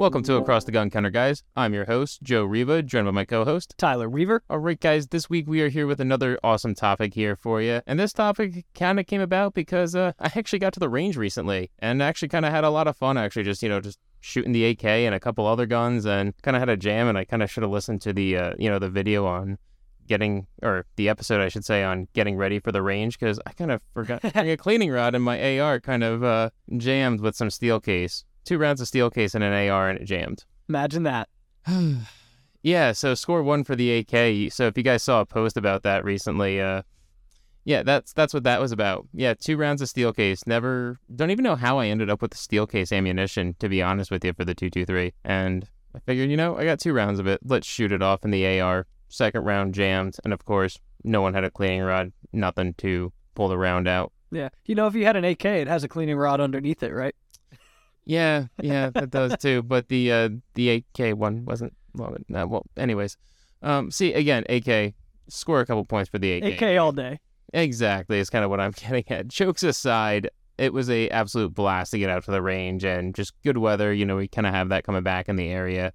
Welcome to Across the Gun Counter, guys. I'm your host, Joe Riva, joined by my co host, Tyler Reaver. All right, guys, this week we are here with another awesome topic here for you. And this topic kind of came about because uh, I actually got to the range recently and actually kind of had a lot of fun, actually, just, you know, just shooting the AK and a couple other guns and kind of had a jam. And I kind of should have listened to the, uh, you know, the video on getting, or the episode, I should say, on getting ready for the range because I kind of forgot a cleaning rod and my AR kind of uh, jammed with some steel case. Two rounds of steel case and an AR and it jammed. Imagine that. yeah, so score one for the AK. So if you guys saw a post about that recently, uh, yeah, that's that's what that was about. Yeah, two rounds of steel case. Never, don't even know how I ended up with the steel case ammunition. To be honest with you, for the two two three, and I figured, you know, I got two rounds of it. Let's shoot it off in the AR. Second round jammed, and of course, no one had a cleaning rod. Nothing to pull the round out. Yeah, you know, if you had an AK, it has a cleaning rod underneath it, right? Yeah, yeah, that does too. But the uh, the AK one wasn't long. No, well, anyways, um, see again, AK score a couple points for the AK. AK all day. Exactly, is kind of what I'm getting at. Jokes aside, it was a absolute blast to get out to the range and just good weather. You know, we kind of have that coming back in the area.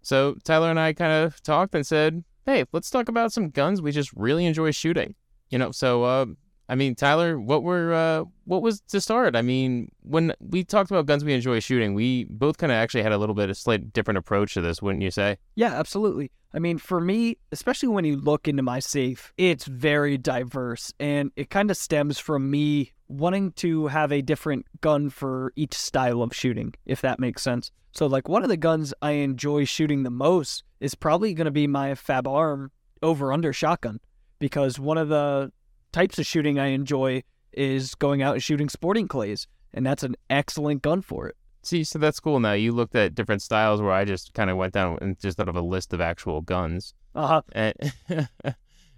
So Tyler and I kind of talked and said, "Hey, let's talk about some guns we just really enjoy shooting." You know, so uh, I mean, Tyler, what were uh, what was to start? I mean, when we talked about guns we enjoy shooting, we both kind of actually had a little bit of slight different approach to this, wouldn't you say? Yeah, absolutely. I mean, for me, especially when you look into my safe, it's very diverse, and it kind of stems from me wanting to have a different gun for each style of shooting, if that makes sense. So, like, one of the guns I enjoy shooting the most is probably going to be my Fabarm over under shotgun because one of the types of shooting I enjoy is going out and shooting sporting clays, and that's an excellent gun for it. See, so that's cool. Now you looked at different styles where I just kind of went down and just thought of a list of actual guns Uh huh. and,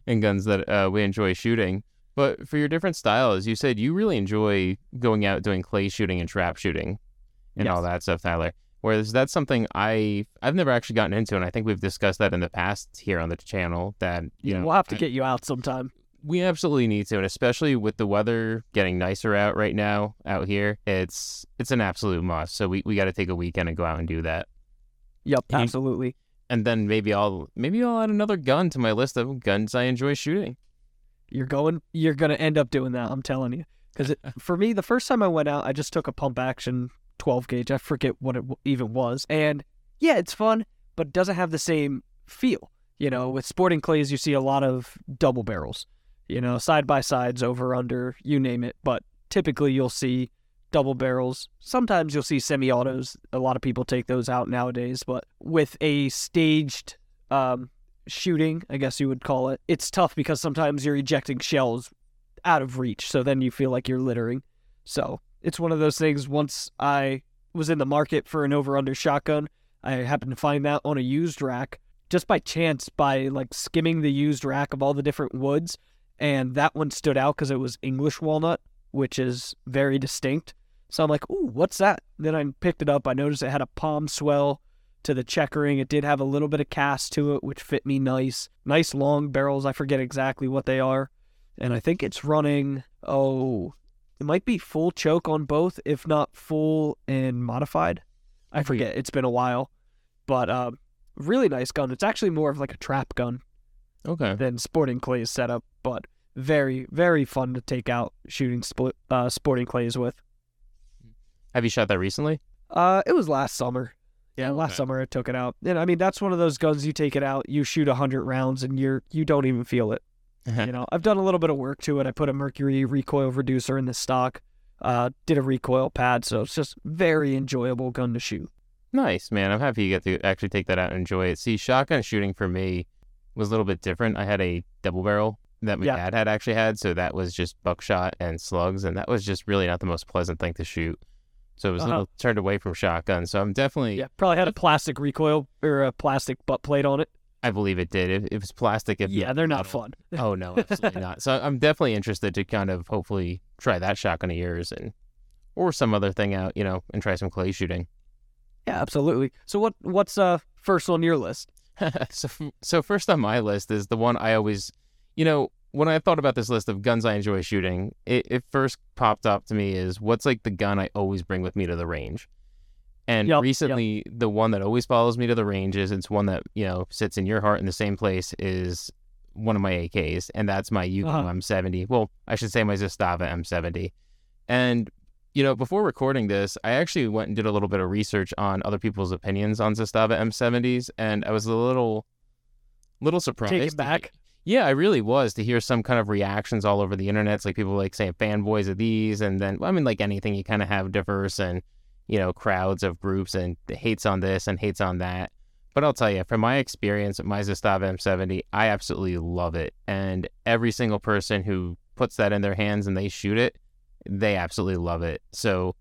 and guns that uh, we enjoy shooting. But for your different styles, you said you really enjoy going out doing clay shooting and trap shooting and all that stuff, Tyler. Whereas that's something I I've never actually gotten into, and I think we've discussed that in the past here on the channel. That you know we'll have to I- get you out sometime. We absolutely need to, and especially with the weather getting nicer out right now out here, it's it's an absolute must. So we, we got to take a weekend and go out and do that, Yep, And absolutely. and then maybe I'll maybe I'll add another gun to my list of guns I enjoy shooting. You're going. You're gonna end up doing that. I'm telling you. Because for me, the first time I went out, I just took a pump action 12 gauge. I forget what it even was, and yeah, it's fun, but it doesn't have the same feel. You know, with sporting clays, you see a lot of double barrels. You know, side by sides, over under, you name it. But typically, you'll see double barrels. Sometimes you'll see semi-autos. A lot of people take those out nowadays. But with a staged um, shooting, I guess you would call it, it's tough because sometimes you're ejecting shells out of reach. So then you feel like you're littering. So it's one of those things. Once I was in the market for an over under shotgun, I happened to find that on a used rack just by chance by like skimming the used rack of all the different woods. And that one stood out because it was English walnut, which is very distinct. So I'm like, ooh, what's that? Then I picked it up. I noticed it had a palm swell to the checkering. It did have a little bit of cast to it, which fit me nice. Nice long barrels. I forget exactly what they are. And I think it's running, oh, it might be full choke on both, if not full and modified. I forget. It's been a while. But um, really nice gun. It's actually more of like a trap gun Okay. than sporting clays setup, but very, very fun to take out shooting split, uh, sporting clays with. Have you shot that recently? Uh, it was last summer. Yeah, last Okay. summer I took it out. And I mean, that's one of those guns you take it out, you shoot a hundred rounds, and you're you don't even feel it. you know, I've done a little bit of work to it. I put a mercury recoil reducer in the stock, uh, did a recoil pad, so it's just very enjoyable gun to shoot. Nice, man. I'm happy you get to actually take that out and enjoy it. See, shotgun shooting for me was a little bit different. I had a double barrel that my Yeah. dad had actually had, so that was just buckshot and slugs, and that was just really not the most pleasant thing to shoot. So it was Uh-huh. little turned away from shotgun. So I'm definitely, Yeah, probably had a plastic recoil or a plastic butt plate on it. I believe it did. If, if it's plastic, if Yeah, they're not fun. oh no, absolutely not. So I'm definitely interested to kind of hopefully try that shotgun of yours and or some other thing out, you know, and try some clay shooting. Yeah, absolutely. So what what's uh first on your list? so, so first on my list is the one I always, you know, when I thought about this list of guns I enjoy shooting, it, it first popped up to me is what's like the gun I always bring with me to the range. And yup. recently, the one that always follows me to the ranges, it's one that you know sits in your heart in the same place, is one of my AKs, and that's my Yugo Uh-huh. M70. Well, I should say my Zastava M70. And you know, before recording this, I actually went and did a little bit of research on other people's opinions on Zastava M70s, and I was a little, little surprised. Take it back. Yeah, I really was to hear some kind of reactions all over the internet. It's like people like saying fanboys of these, and then well, I mean, like anything, you kind of have diverse and you know crowds of groups and hates on this and hates on that. But I'll tell you, from my experience with my Zastava M70, I absolutely love it, and every single person who puts that in their hands and they shoot it, they absolutely love it. So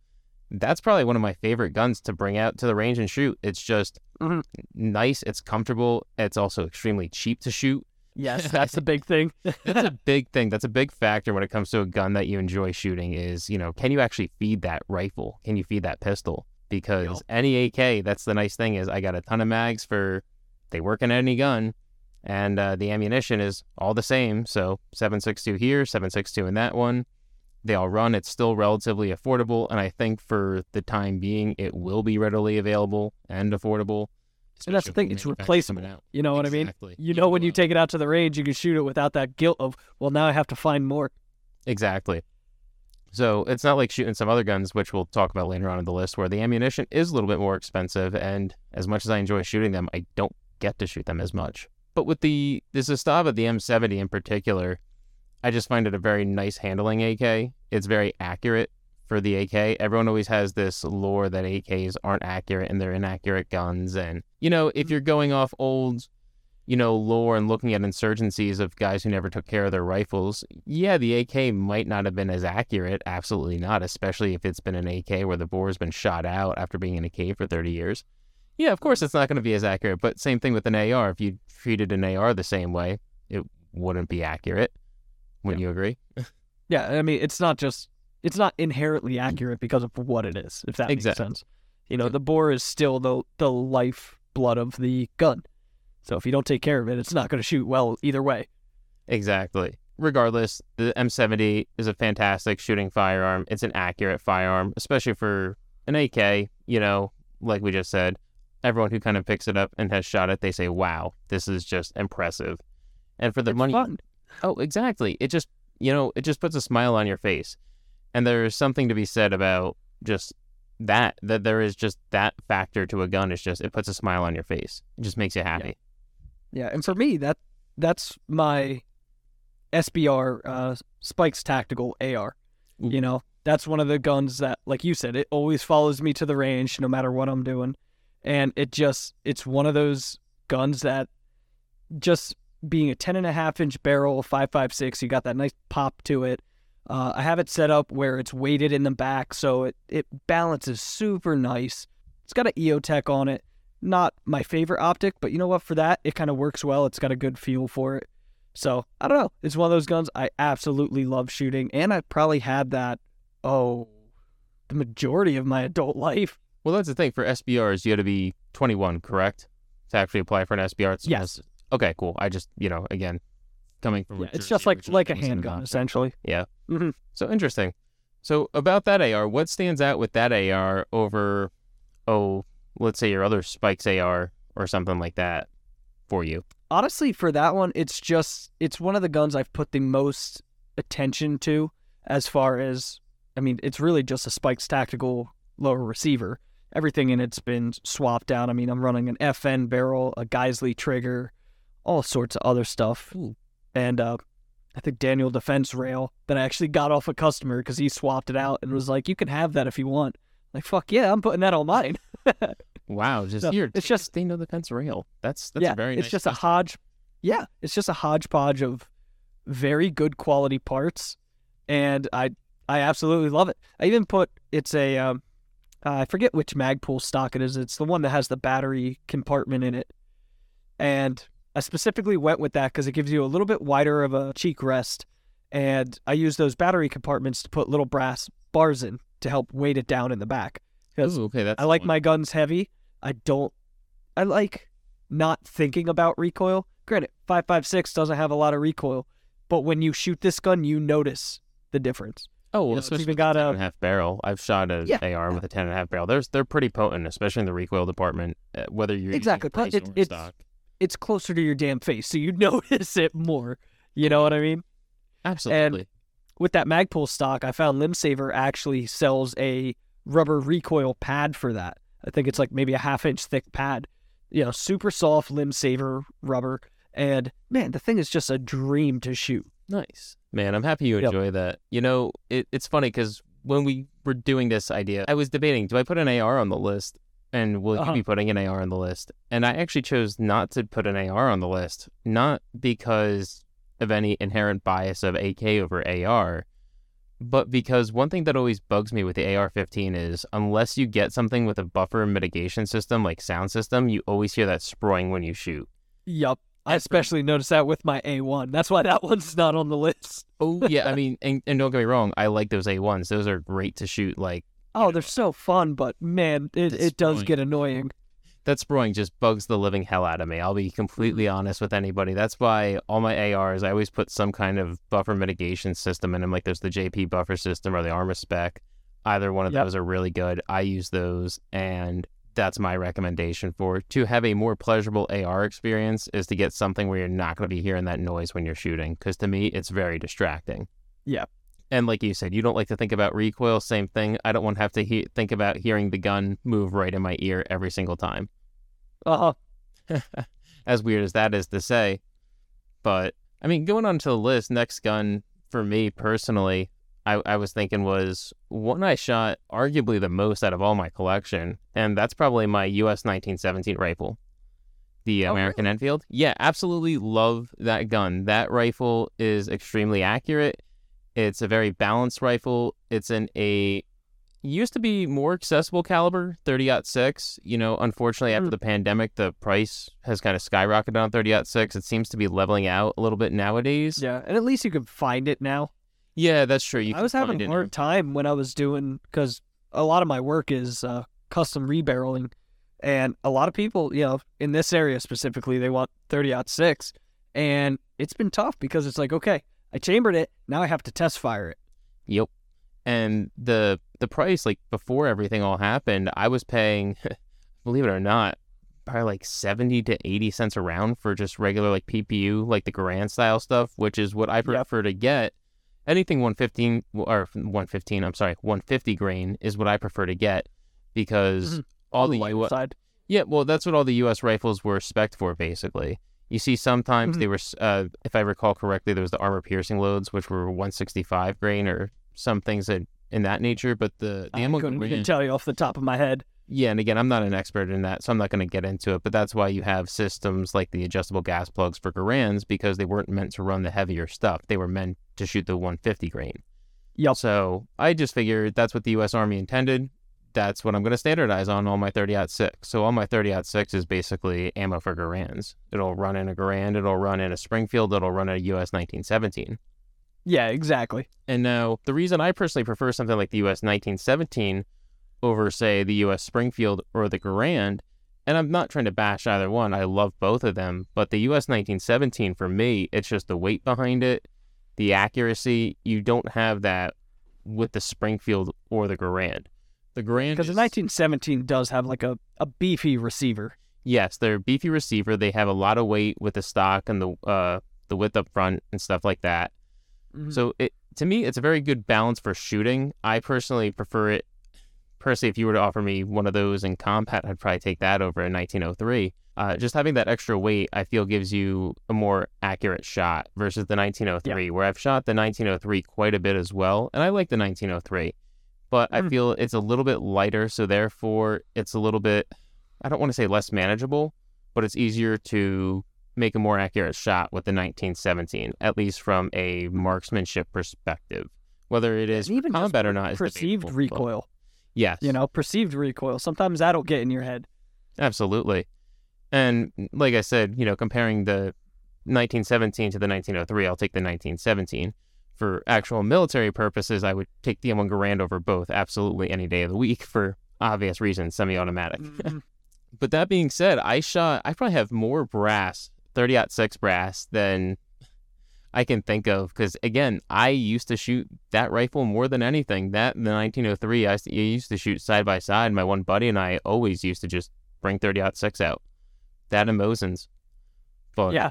that's probably one of my favorite guns to bring out to the range and shoot. It's just Mhm. nice, it's comfortable, it's also extremely cheap to shoot. Yes, that's a big thing. That's a big thing. That's a big factor when it comes to a gun that you enjoy shooting is, you know, can you actually feed that rifle? Can you feed that pistol? Because Yep. any AK, that's the nice thing is I got a ton of mags for they work in any gun and uh, the ammunition is all the same. So 762 here, 762 in that one. They all run. It's still relatively affordable, and I think for the time being, it will be readily available and affordable. And that's the thing, it's replaceable. out. You know what I mean? You know when you uh, take it out to the range, you can shoot it without that guilt of, well, now I have to find more. Exactly. So it's not like shooting some other guns, which we'll talk about later on in the list, where the ammunition is a little bit more expensive. And as much as I enjoy shooting them, I don't get to shoot them as much. But with the the Zastava, the M70 in particular, I just find it a very nice handling AK. It's very accurate for the AK. Everyone always has this lore that AKs aren't accurate and they're inaccurate guns. And, you know, if mm-hmm. you're going off old you know, lore and looking at insurgencies of guys who never took care of their rifles, yeah, the AK might not have been as accurate. Absolutely not, especially if it's been an AK where the bore's been shot out after being in a cave for 30 years. Yeah, of course it's not going to be as accurate, but same thing with an AR. If you treated an AR the same way, it wouldn't be accurate. Wouldn't you agree? Yeah, I mean, it's not just, it's not inherently accurate because of what it is, if that Exactly. makes sense. You know, the bore is still the, the life blood of the gun. So if you don't take care of it, it's not going to shoot well either way. Exactly. Regardless, the M70 is a fantastic shooting firearm. It's an accurate firearm, especially for an AK. You know, like we just said, everyone who kind of picks it up and has shot it, they say, "Wow, this is just impressive." And for the it's money, fun. Oh, exactly. It just, you know, it just puts a smile on your face. And there's something to be said about just that. That there is just that factor to a gun. It's just it puts a smile on your face. It just makes you happy. Yeah, and for me, that that's my SBR uh, Spikes Tactical AR. Mm. You know, that's one of the guns that, like you said, it always follows me to the range no matter what I'm doing, and it just it's one of those guns that just being a ten and a half inch barrel, five five six, you got that nice pop to it. Uh, I have it set up where it's weighted in the back, so it it balances super nice. It's got an EOTech on it not my favorite optic, but you know what? For that, it kind of works well. It's got a good feel for it. So I don't know. It's one of those guns I absolutely love shooting, and I probably had that. Oh, the majority of my adult life. Well, that's the thing for SBRs. You had to be 21, correct, to actually apply for an SBR. It's Yes. Okay, cool. I just, you know, again, coming from Yeah, it's just like like a it wasn't an handgun essentially. Yeah. Mhm. So interesting. So about that AR, what stands out with that AR over, oh, let's say your other Spikes AR or something like that for you? Honestly, for that one, it's just it's one of the guns I've put the most attention to as far as I mean, it's really just a Spikes tactical lower receiver. Everything in it's been swapped out. I mean, I'm running an FN barrel, a Geissele trigger, all sorts of other stuff. Ooh. And uh, I think Daniel Defense rail that I actually got off a customer because he swapped it out and was like, "You can have that if you want." Like, fuck yeah, I'm putting that on mine. Wow, just So, here. it's just- this thing to the fence rail. That's that's yeah, a very. it's nice just a hodge. Yeah, it's just a hodgepodge of very good quality parts, and I I absolutely love it. I even put it's a um, uh, I forget which Magpul stock it is. It's the one that has the battery compartment in it, and I specifically went with that because it gives you a little bit wider of a cheek rest, and I use those battery compartments to put little brass bars in to help weight it down in the back. Ooh, okay, that's I like my guns heavy. I don't. I like not thinking about recoil. Granted, five five six doesn't have a lot of recoil, but when you shoot this gun, you notice the difference. Oh, well, You know, especially even got 10 a- and a half barrel. I've shot a Yeah. AR with a ten and a half barrel. There's they're pretty potent, especially in the recoil department. uh, Whether you're Exactly, using but brace it- or it's- stock. It's closer to your damn face, so you notice it more. You know what I mean? absolutely. And With that Magpul stock, I found LimbSaver actually sells a rubber recoil pad for that. I think it's like maybe a half inch thick pad. You know, super soft LimbSaver rubber. And man, the thing is just a dream to shoot. Nice. Man, I'm happy you Yep. enjoy that. You know, it, it's funny because when we were doing this idea, I was debating do I put an AR on the list? And will Uh-huh. you be putting an AR on the list? And I actually chose not to put an AR on the list, not because of any inherent bias of AK over AR, but because one thing that always bugs me with the AR 15 is unless you get something with a buffer mitigation system like sound system, you always hear that sproing when you shoot. Yup. I especially noticed that with my A1. That's why that one's not on the list. Oh yeah, I mean, and, and don't get me wrong, I like those A1s. Those are great to shoot. Like Oh, they're so fun, but man, it, it does get annoying. that sproing just bugs the living hell out of me. I'll be completely honest with anybody. That's why all my ARs, I always put some kind of buffer mitigation system in them. Like there's the JP buffer system or the Armaspec. Either one of Yep. those are really good. I use those, and that's my recommendation for to have a more pleasurable AR experience is to get something where you're not going to be hearing that noise when you're shooting. Because to me, it's very distracting. Yeah. And like you said, you don't like to think about recoil. Same thing. I don't want to have to he- think about hearing the gun move right in my ear every single time. Uh huh. as weird as that is to say. But I mean, going on to the list, next gun for me personally, I, I was thinking was one I shot arguably the most out of all my collection, and that's probably my US 1917 rifle, the Oh, American Enfield. Yeah, absolutely love that gun. That rifle is extremely accurate. It's a very balanced rifle. It's in a used to be more accessible caliber 30 6 you know unfortunately after Mm. the pandemic the price has kind of skyrocketed on 30 6 it seems to be leveling out a little bit nowadays Yeah, and at least you can find it now. yeah that's true you I was having a hard time when I was doing because a lot of my work is uh, custom rebarreling, and a lot of people, you know, in this area specifically, they want thirty six, and it's been tough because it's like, okay, I chambered it, now I have to test fire it. Yep. And the the price, like before everything all happened, I was paying, believe it or not, probably like seventy to eighty cents a round for just regular like PPU, like the Garand style stuff, which is what I prefer to get. Anything one fifteen or one fifteen, I'm sorry, one fifty grain is what I prefer to get because Mhm. all the lighter U- side. yeah, well, that's what all the U.S. rifles were spec for, basically. You see, sometimes Mhm. they were, uh, if I recall correctly, there was the armor piercing loads, which were 165 grain or some things that, in that nature. But the, the I ammo couldn't grain- tell you off the top of my head. yeah, and again, I'm not an expert in that, so I'm not going to get into it. But that's why you have systems like the adjustable gas plugs for Garands because they weren't meant to run the heavier stuff. They were meant to shoot the 150 grain. Yup. So I just figured that's what the U.S. Army intended. That's what I'm going to standardize on all my 30 6. So all my 30 6 is basically ammo for Garands. It'll run in a Garand, it'll run in a Springfield, it'll run in a US 1917. Yeah, exactly. And now the reason I personally prefer something like the US 1917 over, say, the US Springfield or the Garand, and I'm not trying to bash either one, I love both of them, but the US 1917 for me, it's just the weight behind it, the accuracy. You don't have that with the Springfield or the Garand. The Garand Because the 1917 does have like a, a beefy receiver. Yes, they're a beefy receiver. They have a lot of weight with the stock and the uh the width up front and stuff like that. Mhm. So it to me, it's a very good balance for shooting. I personally prefer it. Personally, if you were to offer me one of those in combat, I'd probably take that over a 1903. Uh, just having that extra weight, I feel, gives you a more accurate shot versus the 1903, where I've shot the 1903 quite a bit as well, and I like the 1903, but I Mhm. feel it's a little bit lighter, so therefore it's a little bit. I don't want to say less manageable, but it's easier to make a more accurate shot with the 1917, at least from a marksmanship perspective. Whether it is even combat or not, is perceived recoil. Yes, You know, perceived recoil. Sometimes that'll get in your head. absolutely. And like I said, you know, comparing the 1917 to the 1903, I'll take the 1917. For actual military purposes, I would take the M1 Garand over both, absolutely any day of the week for obvious reasons, semi-automatic. Mhm. But that being said, I shot. I probably have more brass, thirty six brass than I can think of because again, I used to shoot that rifle more than anything. That the 1903, I used to shoot side by side. My one buddy and I always used to just bring 30 six out. That and Mosin's. But Yeah.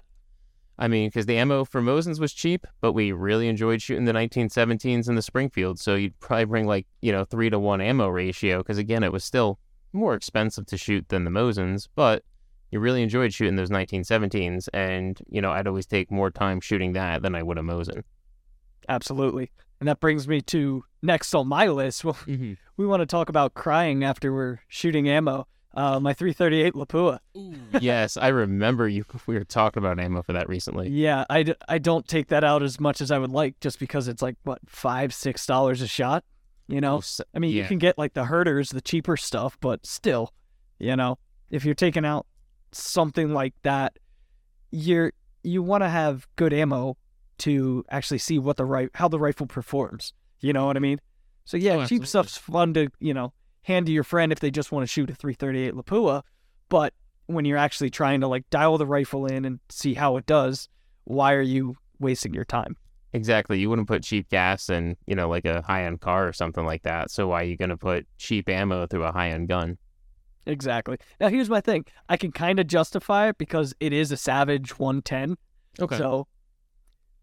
I mean, because the ammo for Mosin's was cheap, but we really enjoyed shooting the 1917s in the Springfield. So you'd probably bring like you know three to one ammo ratio because again, it was still more expensive to shoot than the Mosin's, but you really enjoyed shooting those 1917s, and you know I'd always take more time shooting that than I would a Mosin. Absolutely. And that brings me to next on my list. Well, Mm-hmm. we want to talk about crying after we're shooting ammo. Uh, my 338 Lapua. yes, I remember you. We were talking about ammo for that recently. Yeah, I, d- I don't take that out as much as I would like just because it's like, what, five, six dollars a shot? You know? Oh, s- I mean, you can get like the herders, the cheaper stuff, but still, you know, if you're taking out something like that, you're you want to have good ammo to actually see what the right how the rifle performs. You know what I mean? So yeah, Oh, cheap absolutely. stuff's fun to you know hand to your friend if they just want to shoot a 338 Lapua, but when you're actually trying to like dial the rifle in and see how it does, why are you wasting your time? Exactly. You wouldn't put cheap gas in, you know, like a high end car or something like that. So why are you going to put cheap ammo through a high end gun? Exactly. Now here's my thing. I can kind of justify it because it is a Savage 110. Okay. So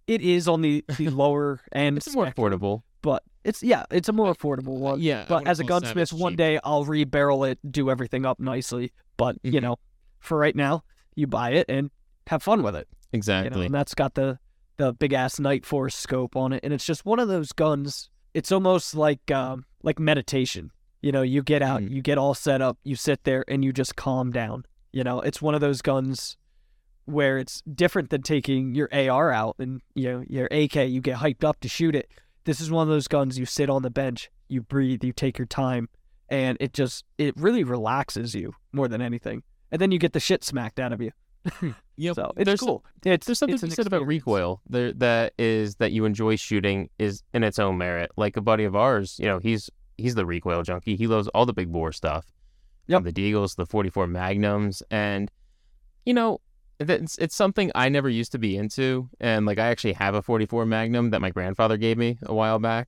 it is on the, the lower end, it's more spectrum, affordable. but it's yeah, it's a more affordable one. yeah. But as a gunsmith, one cheap. day I'll rebarrel it, do everything up nicely. But you Mhm. know, for right now, you buy it and have fun with it. You know, Exactly. and that's got the the big ass Nightforce scope on it, and it's just one of those guns. It's almost like um, like meditation. You know, you get out, Mm. you get all set up, you sit there, and you just calm down. You know, it's one of those guns where it's different than taking your AR out and you know your AK. You get hyped up to shoot it. This is one of those guns you sit on the bench, you breathe, you take your time, and it just it really relaxes you more than anything. And then you get the shit smacked out of you. Hmm. Yep. So it's there's, cool. It's There's something it's to be said about recoil. There that is that you enjoy shooting is in its own merit. Like a buddy of ours, you know, he's he's the recoil junkie. He loves all the big bore stuff. Yep. From the Deagles, the 44 Magnums, and you know, it's it's something I never used to be into. And like I actually have a 44 Magnum that my grandfather gave me a while back,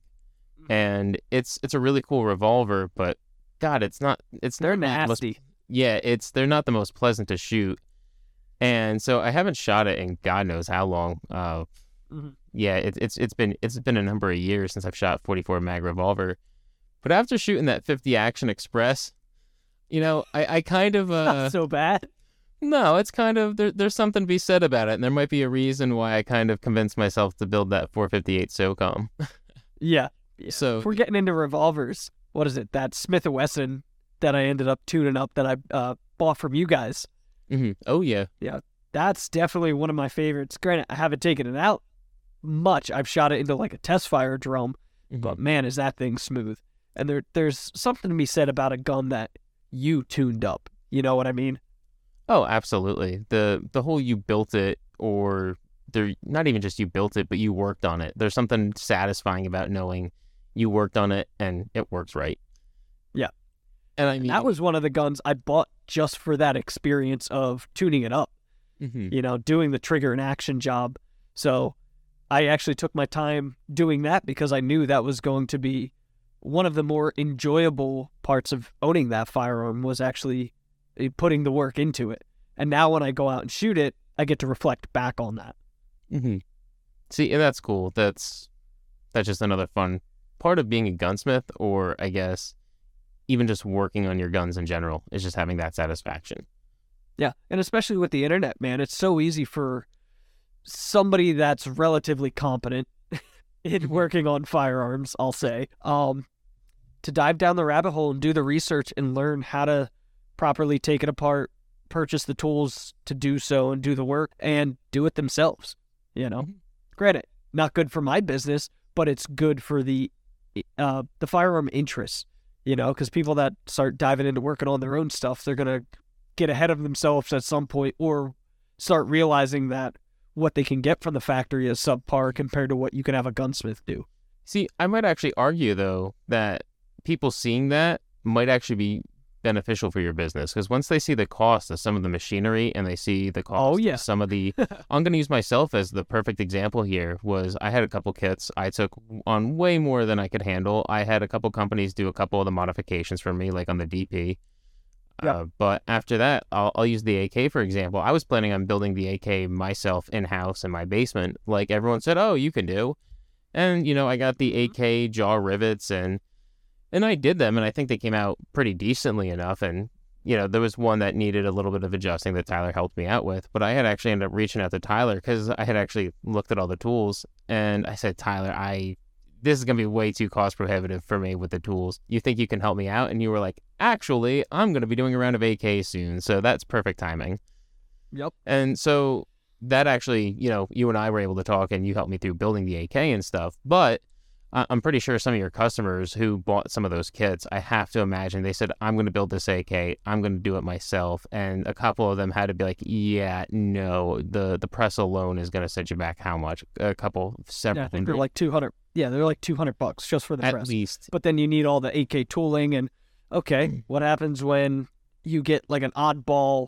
Mm-hmm. and it's it's a really cool revolver. But God, it's not it's They're not the most nasty. yeah, it's they're not the most pleasant to shoot. And so I haven't shot it in God knows how long. Uh, Mhm. yeah, it, it's it's been it's been a number of years since I've shot 44 mag revolver. But after shooting that 50 Action Express, you know, I, I kind of uh Not so bad. No, it's kind of there, there's something to be said about it, and there might be a reason why I kind of convinced myself to build that 458 SOCOM. Yeah. Yeah. So If we're getting into revolvers, what is it? That Smith and Wesson that I ended up tuning up that I uh, bought from you guys. mhm. oh yeah, yeah. That's definitely one of my favorites. Granted, I haven't taken it out much. I've shot it into like a test fire drum, Mhm. but man, is that thing smooth. And there, there's something to be said about a gun that you tuned up. You know what I mean? Oh, absolutely. The the whole you built it or there not even just you built it, but you worked on it. There's something satisfying about knowing you worked on it and it works right. Yeah. And I mean that was one of the guns I bought just for that experience of tuning it up. Mhm. you know, doing the trigger and action job. So I actually took my time doing that because I knew that was going to be one of the more enjoyable parts of owning that firearm was actually putting the work into it. And now when I go out and shoot it, I get to reflect back on that. hmm See, and that's cool. That's that's just another fun part of being a gunsmith, or I guess even just working on your guns in general is just having that satisfaction. Yeah, and especially with the internet, man, it's so easy for somebody that's relatively competent in working on firearms, I'll say, um, to dive down the rabbit hole and do the research and learn how to properly take it apart, purchase the tools to do so and do the work and do it themselves. You know, Mhm. granted, not good for my business, but it's good for the uh, the firearm interests. You know, because people that start diving into working on their own stuff, they're gonna get ahead of themselves at some point or start realizing that what they can get from the factory is subpar compared to what you can have a gunsmith do. See, I might actually argue though that people seeing that might actually be beneficial for your business because once they see the cost of some of the machinery and they see the cost Oh, yeah. of some of the I'm going to use myself as the perfect example here was I had a couple kits I took on way more than I could handle. I had a couple companies do a couple of the modifications for me like on the DP. Yep. Uh, but after that, I'll, I'll use the AK for example. I was planning on building the AK myself in house in my basement, like everyone said, "Oh, you can do," and you know, I got the AK jaw rivets and and I did them, and I think they came out pretty decently enough. And you know, there was one that needed a little bit of adjusting that Tyler helped me out with, but I had actually ended up reaching out to Tyler because I had actually looked at all the tools, and I said, Tyler, I this is gonna be way too cost prohibitive for me with the tools. You think you can help me out? And you were like, actually, I'm gonna be doing a round of AK soon, so that's perfect timing. Yep. And so that actually, you know, you and I were able to talk and you helped me through building the AK and stuff. But I'm pretty sure some of your customers who bought some of those kits, I have to imagine they said, I'm going to build this AK. I'm going to do it myself. And a couple of them had to be like, yeah, no, the, the press alone is going to set you back how much? A couple, several Yeah, I think they're like two hundred. Yeah, they're like two hundred bucks just for the at press. least. But then you need all the AK tooling and Mm. okay, what happens when you get like an oddball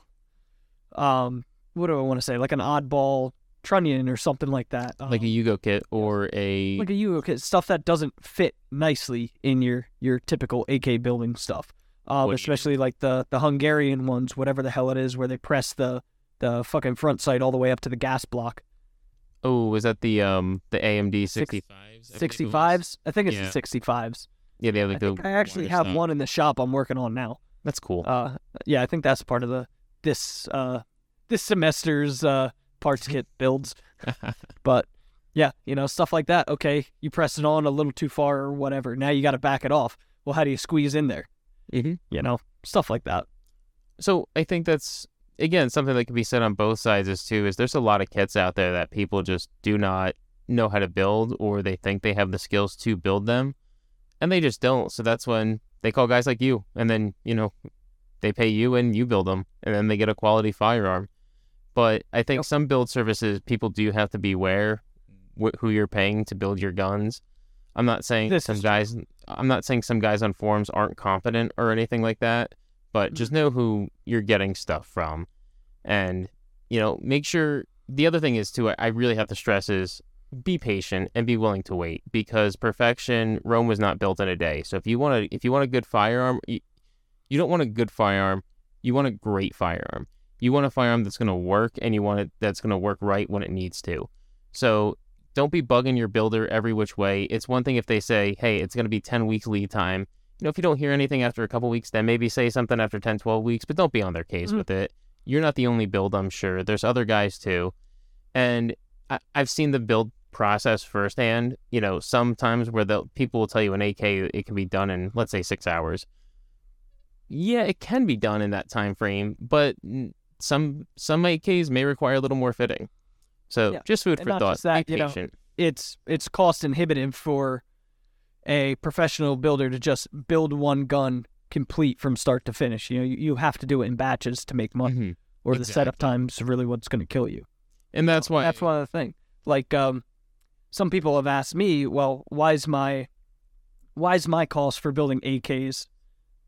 um what do I want to say? Like an oddball trunnion or something like that. Like a Um, Yugo kit or a. like a U kit, stuff that doesn't fit nicely in your your typical AK building stuff. Uh, you- especially like the the Hungarian ones, whatever the hell it is, where they press the the fucking front sight all the way up to the gas block. oh, was that the um the AMD Six- 65s? 65s? I think it's Yeah. the 65s. Yeah, they have I the I actually have stuff. one in the shop I'm working on now. That's cool. Uh, yeah, I think that's part of the this uh this semester's uh parts kit builds. But yeah, you know stuff like that. Okay, you press it on a little too far or whatever. Now you got to back it off. Well, how do you squeeze in there? Mhm. You know, stuff like that. So I think that's again something that can be said on both sides is too is there's a lot of kits out there that people just do not know how to build or they think they have the skills to build them and they just don't. So that's when they call guys like you and then, you know, they pay you and you build them and then they get a quality firearm. But I think some build services people do have to be aware wh- who you're paying to build your guns. I'm not saying This some guys I'm not saying some guys on forums aren't competent or anything like that, but mm-hmm. just know who you're getting stuff from. And, you know, make sure the other thing is too, I- I really have to stress is be patient and be willing to wait because perfection, Rome was not built in a day. So if you want to, if you want a good firearm, you, you don't want a good firearm, you want a great firearm. You want a firearm that's going to work and you want it that's going to work right when it needs to. So don't be bugging your builder every which way. It's one thing if they say, hey, it's going to be 10 weeks lead time. You know, if you don't hear anything after a couple weeks, then maybe say something after 10, 12 weeks, but don't be on their case Mhm. with it. You're not the only build, I'm sure. There's other guys too. And I, I've seen the build process firsthand. You know, sometimes where the people will tell you an AK, it can be done in, let's say, six hours. Yeah, it can be done in that time frame, but some some AKs may require a little more fitting. So Yeah, just food and for thought. that, be you know, patient. It's it's cost inhibitive for a professional builder to just build one gun complete from start to finish. You know, you, you have to do it in batches to make money, Mhm. or the setup exactly. time's really what's going to kill you. And that's why That's one of the thing. Like, um, some people have asked me, well, why is my, why is my cost for building AKs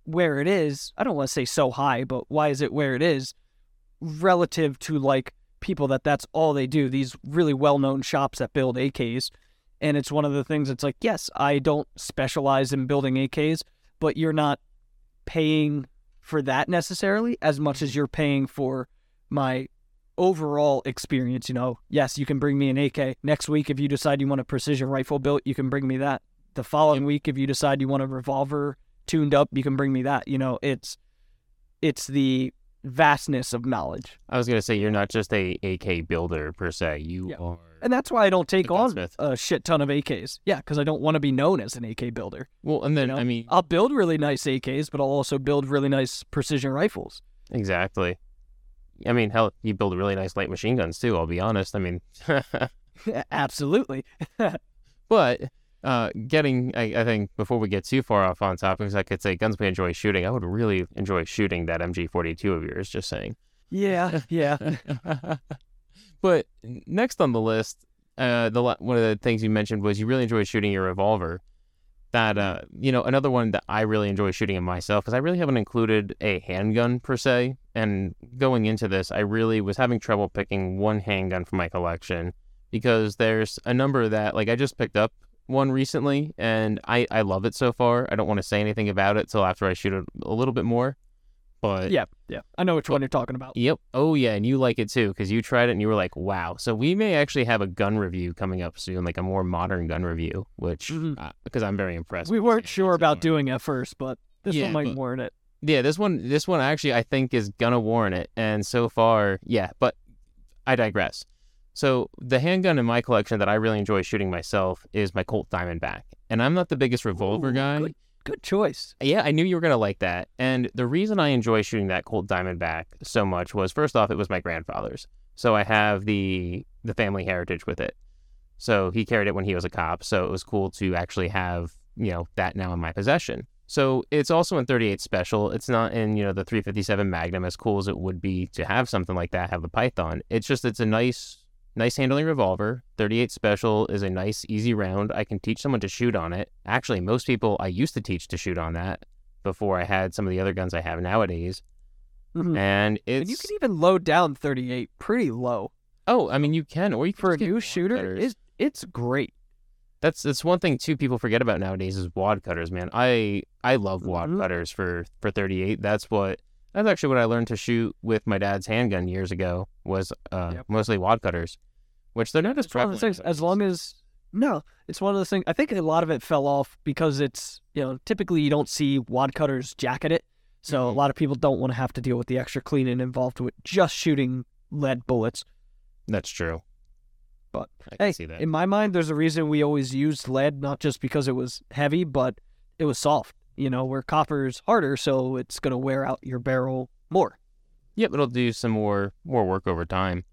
where it is? I don't want to say so high, but why is it where it is relative to like people that that's all they do? These really well-known shops that build AKs, and it's one of the things. It's like, yes, I don't specialize in building AKs, but you're not paying for that necessarily as much as mm-hmm. you're paying for my overall experience. You know, yes, you can bring me an AK. Next week, if you decide you want a precision rifle built, you can bring me that. The following week, if you decide you want a revolver tuned up, you can bring me that. You know, it's it's the vastness of knowledge, I was gonna say you're not just a AK builder per se. You Yeah. are and that's why I don't take on a shit ton of AKs. Yeah, because I don't want to be known as an AK builder. well, and then You know, I mean I'll build really nice AKs, but I'll also build really nice precision rifles. exactly. I mean, hell, you build really nice light machine guns too. I'll be honest. I mean, Absolutely. but uh, getting, I, I think before we get too far off on topics, I could say guns we enjoy shooting. I would really enjoy shooting that MG42 of yours. Just saying. Yeah, yeah. but next on the list, uh, the one of the things you mentioned was you really enjoyed shooting your revolver. that uh, you know, another one that I really enjoy shooting in myself because I really haven't included a handgun per se. And going into this, I really was having trouble picking one handgun for my collection because there's a number that like I just picked up one recently and I I love it so far. I don't want to say anything about it till after I shoot it a little bit more. But Yeah, yeah. I know which oh, one you're talking about. Yep. Oh yeah, and you like it too because you tried it and you were like, "Wow!" So we may actually have a gun review coming up soon, like a more modern gun review, which mm-hmm. because I'm very impressed. We weren't sure about doing it first, but this Yeah, one might but- warrant it. Yeah, this one, this one actually I think is gonna warrant it, and so far, yeah. But I digress. So the handgun in my collection that I really enjoy shooting myself is my Colt Diamondback, and I'm not the biggest revolver Ooh, guy. Good, good choice. Yeah, I knew you were gonna like that. And the reason I enjoy shooting that Colt Diamondback so much was first off, it was my grandfather's. So I have the the family heritage with it. So he carried it when he was a cop. So it was cool to actually have, you know, that now in my possession. So it's also in 38 special. It's not in, you know, the 357 Magnum as cool as it would be to have something like that, have the Python. It's just it's a nice nice handling revolver. 38 special is a nice easy round. I can teach someone to shoot on it. Actually, most people I used to teach to shoot on that before I had some of the other guns I have nowadays. Mhm. And it's And you can even load down 38 pretty low Oh, I mean you can or you can for a new shooter. It's it's great. That's that's one thing too people forget about nowadays is wad cutters, man. I I love wad Mhm. cutters for for 38. That's what that's actually what I learned to shoot with my dad's handgun years ago was uh Yep. mostly wad cutters, which they're not as prevalent things. As long as no, it's one of those things. I think a lot of it fell off because it's you know typically you don't see wad cutters jacket it, so a Mhm. lot of people don't want to have to deal with the extra cleaning involved with just shooting lead bullets. that's true. But, I Hey, see that. in my mind, there's a reason we always used lead, not just because it was heavy, but it was soft. You know, where copper's harder, so it's gonna wear out your barrel more. Yep, it'll do some more more work over time.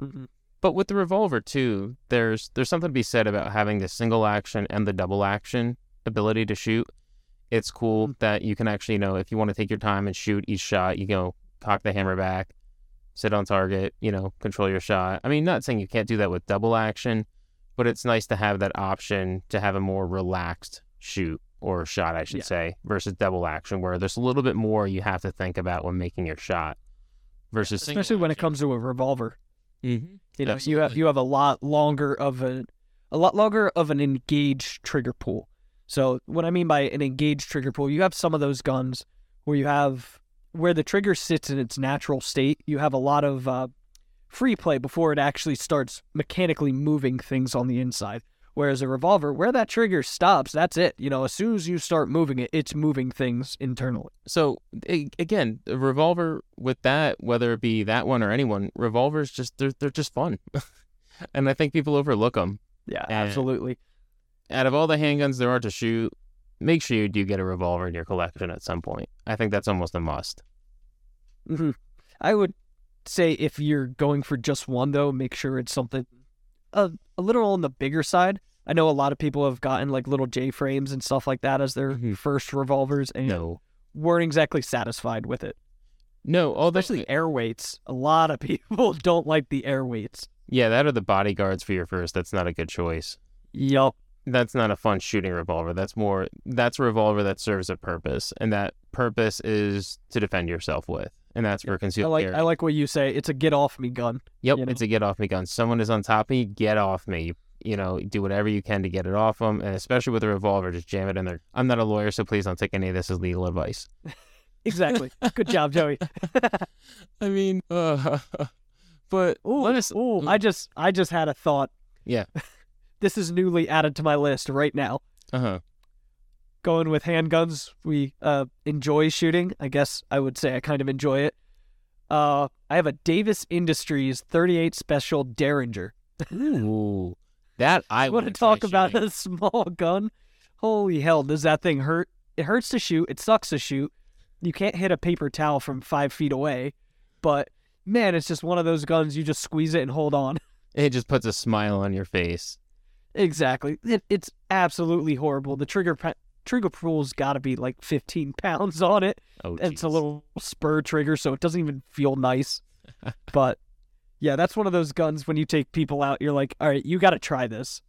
Mm-hmm. But with the revolver too, there's there's something to be said about having the single action and the double action ability to shoot. It's cool Mm. that you can actually, you know, if you want to take your time and shoot each shot, you go cock the hammer back, sit on target, you know, control your shot. I mean, not saying you can't do that with double action, but it's nice to have that option to have a more relaxed shoot or shot, I should Yeah. say, versus double action where there's a little bit more you have to think about when making your shot. Versus single Especially when it comes to a revolver. Mhm. You know, you have you have a lot longer of a a lot longer of an engaged trigger pull. So what I mean by an engaged trigger pull, you have some of those guns where you have where the trigger sits in its natural state. You have a lot of uh, free play before it actually starts mechanically moving things on the inside. Whereas a revolver, where that trigger stops, that's it. You know, as soon as you start moving it, it's moving things internally. So again, a revolver with that, whether it be that one or anyone, revolvers just they're they're just fun, and I think people overlook them. Yeah, Yeah. absolutely. Out of all the handguns there are to shoot, make sure you do get a revolver in your collection at some point. I think that's almost a must. hmm I would say if you're going for just one, though, make sure it's something a, a little on the bigger side. I know a lot of people have gotten like little J frames and stuff like that as their Mhm. first revolvers and No, weren't exactly satisfied with it. no, all those Especially air weights. A lot of people don't like the air weights. yeah, that are the bodyguards for your first. That's not a good choice. Yup. That's not a fun shooting revolver. That's more that's a revolver that serves a purpose, and that purpose is to defend yourself with, and that's for I like carry. I like what you say. It's a get off me gun. Yep, you know? it's a get off me gun. Someone is on top of me, get off me. You know, do whatever you can to get it off them, and especially with a revolver, just jam it in there. I'm not a lawyer, so please don't take any of this as legal advice. Exactly. Good job, Joey. I mean, uh, but Ooh, let us. ooh, I just I just had a thought. Yeah. this is newly added to my list right now. Uh huh. Going with handguns we uh, enjoy shooting. I guess I would say I kind of enjoy it. Uh, I have a Davis Industries 38 Special Derringer. Ooh, that I want to talk about shooting. a small gun? Holy hell, does that thing hurt? It hurts to shoot. It sucks to shoot. You can't hit a paper towel from five feet away, but man, it's just one of those guns you just squeeze it and hold on. It just puts a smile on your face. exactly. It, it's absolutely horrible. The trigger trigger pull's got to be like 15 pounds on it. Oh, it's a little spur trigger, so it doesn't even feel nice. but yeah, that's one of those guns when you take people out, you're like, all right, you got to try this.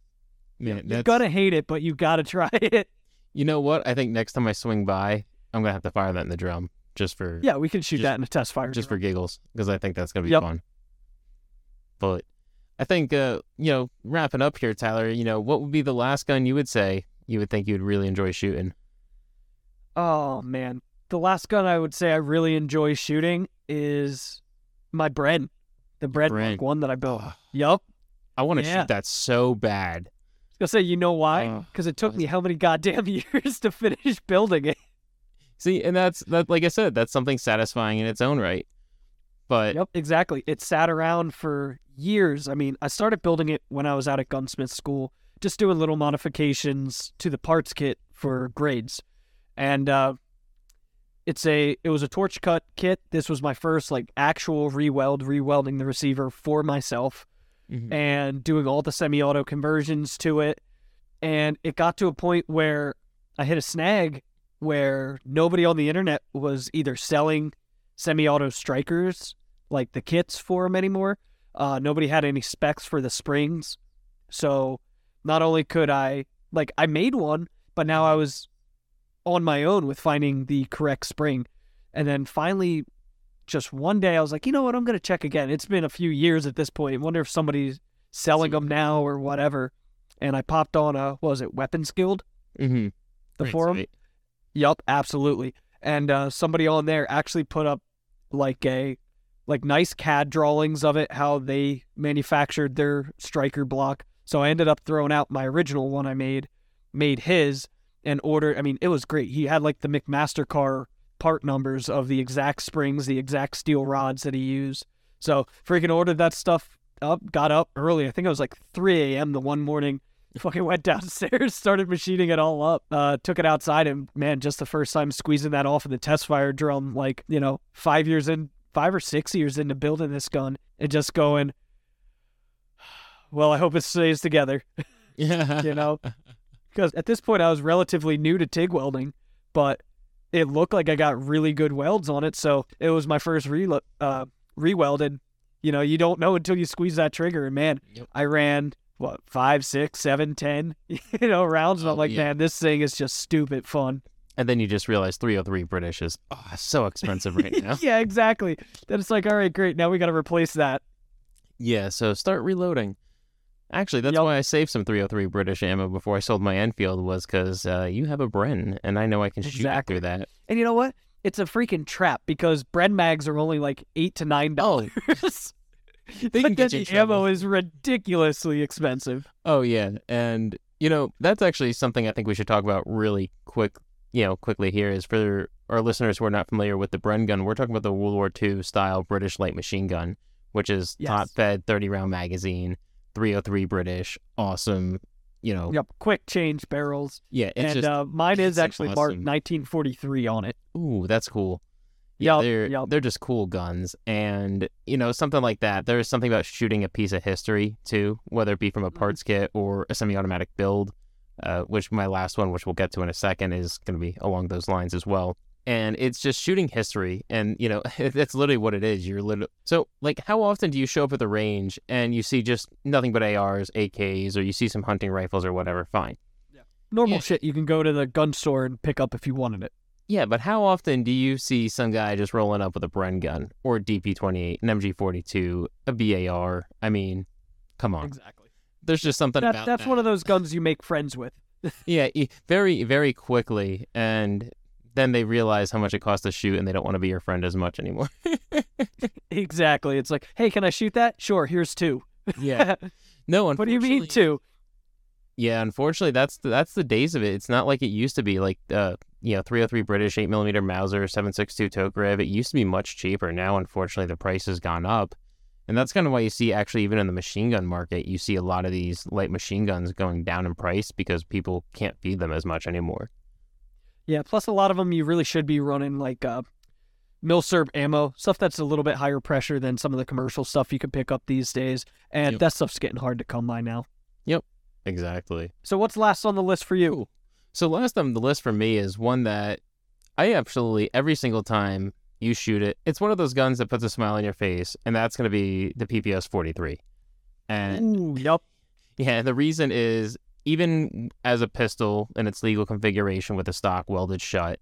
Man, You're that's, gonna hate it, but you got to try it. You know what? I think next time I swing by, I'm gonna have to fire that in the drum just for Yeah, we can shoot Just- that in a test fire. just for giggles because I think that's gonna be Yep. fun. But I think uh, you know, wrapping up here, Tyler. You know, what would be the last gun you would say you would think you'd really enjoy shooting? Oh man, the last gun I would say I really enjoy shooting is my Bren, the Bren Bren. Mark One that I built. Yup. I want to Yeah. shoot that so bad. I was gonna say, you know why? Because it took me how many goddamn years to finish building it. See, and that's that. Like I said, that's something satisfying in its own right. But Yep, exactly. It sat around for years. I mean, I started building it when I was out at gunsmith school, just doing little modifications to the parts kit for grades. And uh it's a it was a torch cut kit. This was my first like actual re-weld, re-welding the receiver for myself Mhm. and doing all the semi-auto conversions to it. And it got to a point where I hit a snag where nobody on the internet was either selling semi-auto strikers like the kits for them anymore. Uh, nobody had any specs for the springs, so not only could I like I made one, but now I was on my own with finding the correct spring, and then finally, just one day I was like, you know what, I'm gonna check again. It's been a few years at this point. wonder if somebody's selling them now or whatever. And I popped on a what was it Weapons Guild Mhm. the Great forum. site. Yup, absolutely. And uh, somebody on there actually put up like a like nice CAD drawings of it, how they manufactured their striker block. So I ended up throwing out my original one I made, made his, and ordered. I mean, it was great. He had like the McMaster-Carr part numbers of the exact springs, the exact steel rods that he used. So freaking ordered that stuff up, got up early. I think it was like 3 a.m. the one morning. Fucking went downstairs, started machining it all up, uh, took it outside, and man, just the first time squeezing that off of the test fire drum, like, you know, five years in, five or six years into building this gun, and just going, well, I hope it stays together, Yeah. you know? Because at this point, I was relatively new to TIG welding, but it looked like I got really good welds on it. So it was my first re uh, re-welded. You know, you don't know until you squeeze that trigger. And man, Yep. I ran what five, six, seven, ten, you know, rounds, and Oh, I'm like, yeah. man, this thing is just stupid fun. And then you just realize 303 British is oh, so expensive right now. yeah, exactly. Then it's like, all right, great. Now we got to replace that. yeah, so start reloading. Actually, that's Yep. why I saved some 303 British ammo before I sold my Enfield was because uh, you have a Bren, and I know I can shoot Exactly. through that. And you know what? It's a freaking trap because Bren mags are only like eight to nine dollars. They can but then the ammo is ridiculously expensive. Oh yeah, and you know that's actually something I think we should talk about really quick. You know, quickly here is for our listeners who are not familiar with the Bren gun. We're talking about the World War II style British light machine gun, which is Yes. top fed, thirty round magazine, three hundred three British, awesome. You know, Yep, quick change barrels. yeah, it's and just uh, mine is actually marked 1943 on it. ooh, that's cool. Yeah, Yup, they're yup. they're just cool guns, and you know something like that. There's something about shooting a piece of history too, whether it be from a Mm-hmm. parts kit or a semi-automatic build. Uh, which my last one, which we'll get to in a second, is going to be along those lines as well. And it's just shooting history, and you know that's literally what it is. You're literally so like, how often do you show up at the range and you see just nothing but ARs, AKs, or you see some hunting rifles or whatever? Fine. yeah. Normal Yeah. shit you can go to the gun store and pick up if you wanted it. Yeah, but how often do you see some guy just rolling up with a Bren gun or a DP28, an MG42, a BAR? I mean, come on. Exactly. There's just something That, about that's that. one of those guns you make friends with. Yeah, very, very quickly, and then they realize how much it costs to shoot, and they don't want to be your friend as much anymore. exactly. It's like, hey, can I shoot that? Sure, here's two. yeah. No, what do you mean two? Yeah, unfortunately, that's the, that's the days of it. It's not like it used to be. Like, uh, you know, 303 British, 8 millimeter Mauser, 762 Tokarev. It used to be much cheaper. Now, unfortunately, the price has gone up, and that's kind of why you see actually even in the machine gun market, you see a lot of these light machine guns going down in price because people can't feed them as much anymore. Yeah, plus a lot of them you really should be running like uh, Milsurp ammo, stuff that's a little bit higher pressure than some of the commercial stuff you can pick up these days. And Yep. that stuff's getting hard to come by now. Yep, exactly. So what's last on the list for you? Cool. So last on the list for me is one that I absolutely every single time you shoot it, it's one of those guns that puts a smile on your face, and that's going to be the PPS 43. And Ooh, yep. yeah, the reason is even as a pistol in its legal configuration with the stock welded shut,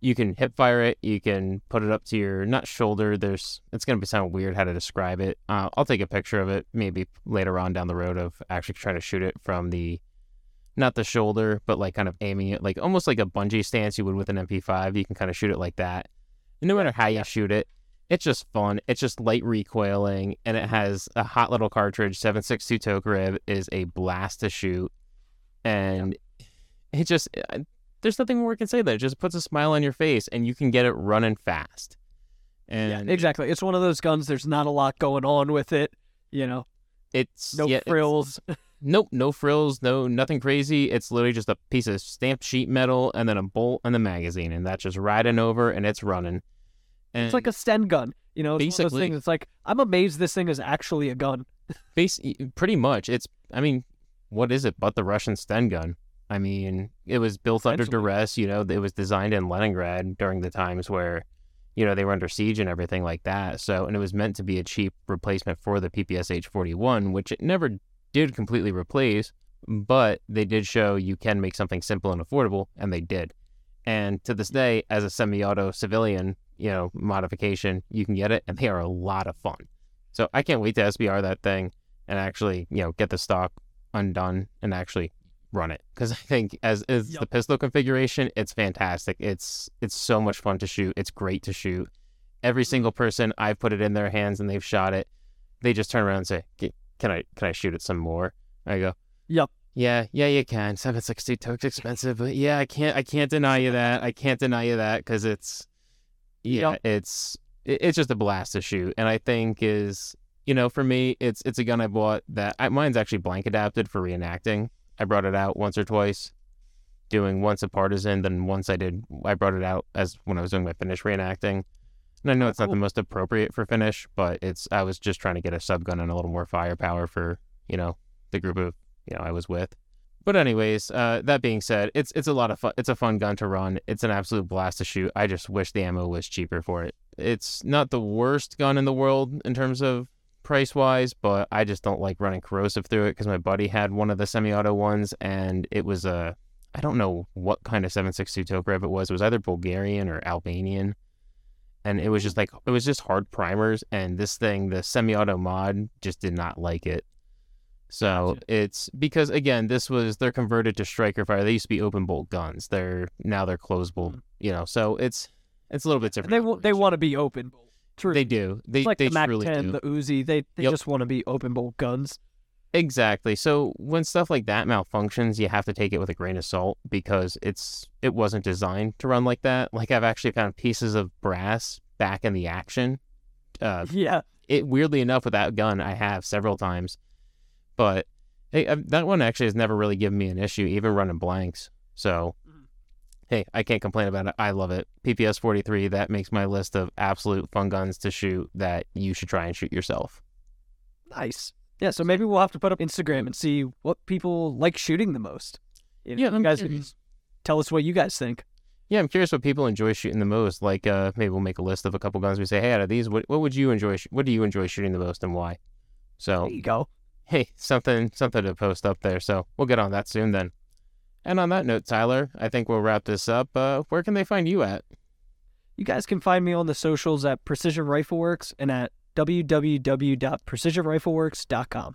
you can hip fire it. You can put it up to your not shoulder. There's it's gonna be sound weird how to describe it. Uh, I'll take a picture of it maybe later on down the road of actually trying to shoot it from the not the shoulder, but like kind of aiming it like almost like a bungee stance you would with an MP5. You can kind of shoot it like that. And no matter how you shoot it, it's just fun. It's just light recoiling, and it has a hot little cartridge. 7.62 Tokarev is a blast to shoot, and it just uh, there's nothing more I can say. That it just puts a smile on your face, and you can get it running fast. And yeah, exactly. It's one of those guns. There's not a lot going on with it. You know, it's no yeah, it's- frills. Nope, no frills, no nothing crazy. It's literally just a piece of stamped sheet metal and then a bolt and the magazine, and that's just riding over and it's running. And It's like a Sten gun. You know, it's one of those Basically. things. It's like I'm amazed this thing is actually a gun. base, pretty much. It's I mean, what is it but the Russian Sten gun? I mean, it was built under duress. You know, it was designed in Leningrad during the times where, you know, they were under siege and everything like that. So, and it was meant to be a cheap replacement for the PPSh-41, which it never did completely replace, but they did show you can make something simple and affordable, and they did. And to this day, as a semi-auto civilian, you know, modification, you can get it, and they are a lot of fun. So I can't wait to SBR that thing and actually, you know, get the stock undone and actually run it because I think as is Yep. the pistol configuration, it's fantastic. It's it's so much fun to shoot. It's great to shoot. Every mm-hmm. single person I've put it in their hands and they've shot it, they just turn around and say, "Can I can I shoot it some more?" I go, Yep. "Yeah, yeah, you can. Seven sixty toke's expensive, but yeah, I can't I can't deny you that. I can't deny you that because it's yeah, it's it- it's just a blast to shoot, and I think is you know for me it's it's a gun I bought that I, mine's actually blank adapted for reenacting. I brought it out once or twice, doing once a partisan, then once I did I brought it out as when I was doing my Finnish reenacting. And I know Oh, it's not the most appropriate for Finnish, but it's I was just trying to get a sub gun and a little more firepower for you know the group of you know I was with. But anyways, uh, that being said, it's it's a lot of fun. It's a fun gun to run. It's an absolute blast to shoot. I just wish the ammo was cheaper for it. It's not the worst gun in the world in terms of price wise, but I just don't like running corrosive through it because my buddy had one of the semi-auto ones, and it was a I don't know what kind of 7.62 Tokarev it was. It was either Bulgarian or Albanian, and it was just like it was just hard primers. And this thing, the semi-auto mod, just did not like it. So Gotcha. it's because again, this was they're converted to striker fire. They used to be open bolt guns. They're now they're closed bolt. You know, so it's it's a little bit different. They w- they want to be open. True. They do. They It's like they the Mac truly 10, do. the Uzi. They they Yep. just want to be open bolt guns. Exactly. So when stuff like that malfunctions, you have to take it with a grain of salt because it's it wasn't designed to run like that. Like I've actually found pieces of brass back in the action. Uh, Yeah. it weirdly enough with that gun I have several times, but hey, uh, that one actually has never really given me an issue, even running blanks. So Mhm. hey, I can't complain about it. I love it. PPS forty three that makes my list of absolute fun guns to shoot that you should try and shoot yourself. Nice. Yeah. So maybe we'll have to put up Instagram and see what people like shooting the most. You know, Yeah, you guys can curious. tell us what you guys think. Yeah, I'm curious what people enjoy shooting the most. Like, uh, maybe we'll make a list of a couple guns. We say, hey, out of these, what, what would you enjoy? sh- What do you enjoy shooting the most, and why? So, There you go. Hey, something, something to post up there. So we'll get on that soon then. And on that note, Tyler, I think we'll wrap this up. Uh, where can they find you at? You guys can find me on the socials at Precision Rifle Works and at www.precisionrifleworks.com.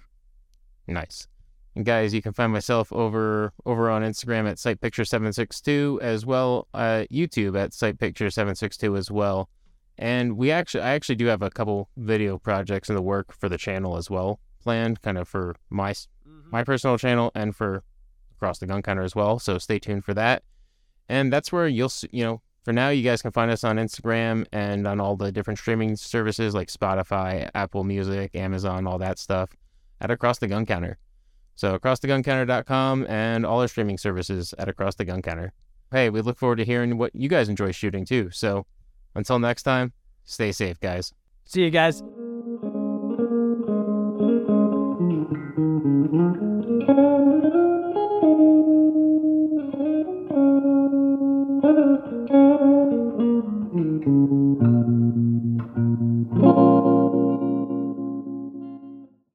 Nice. And guys, you can find myself over over on Instagram at sightpicture762 as well, uh, YouTube at sightpicture762 as well. And we actually, I actually do have a couple video projects in the work for the channel as well planned, kind of for my mm-hmm. my personal channel and for across the gun counter as well. So stay tuned for that. And that's where you'll see, you know, for now, you guys can find us on Instagram and on all the different streaming services like Spotify, Apple Music, Amazon, all that stuff at Across the Gun Counter. So acrosstheguncounter.com and all our streaming services at Across the Gun Counter. Hey, we look forward to hearing what you guys enjoy shooting too. So until next time, stay safe, guys. See you guys.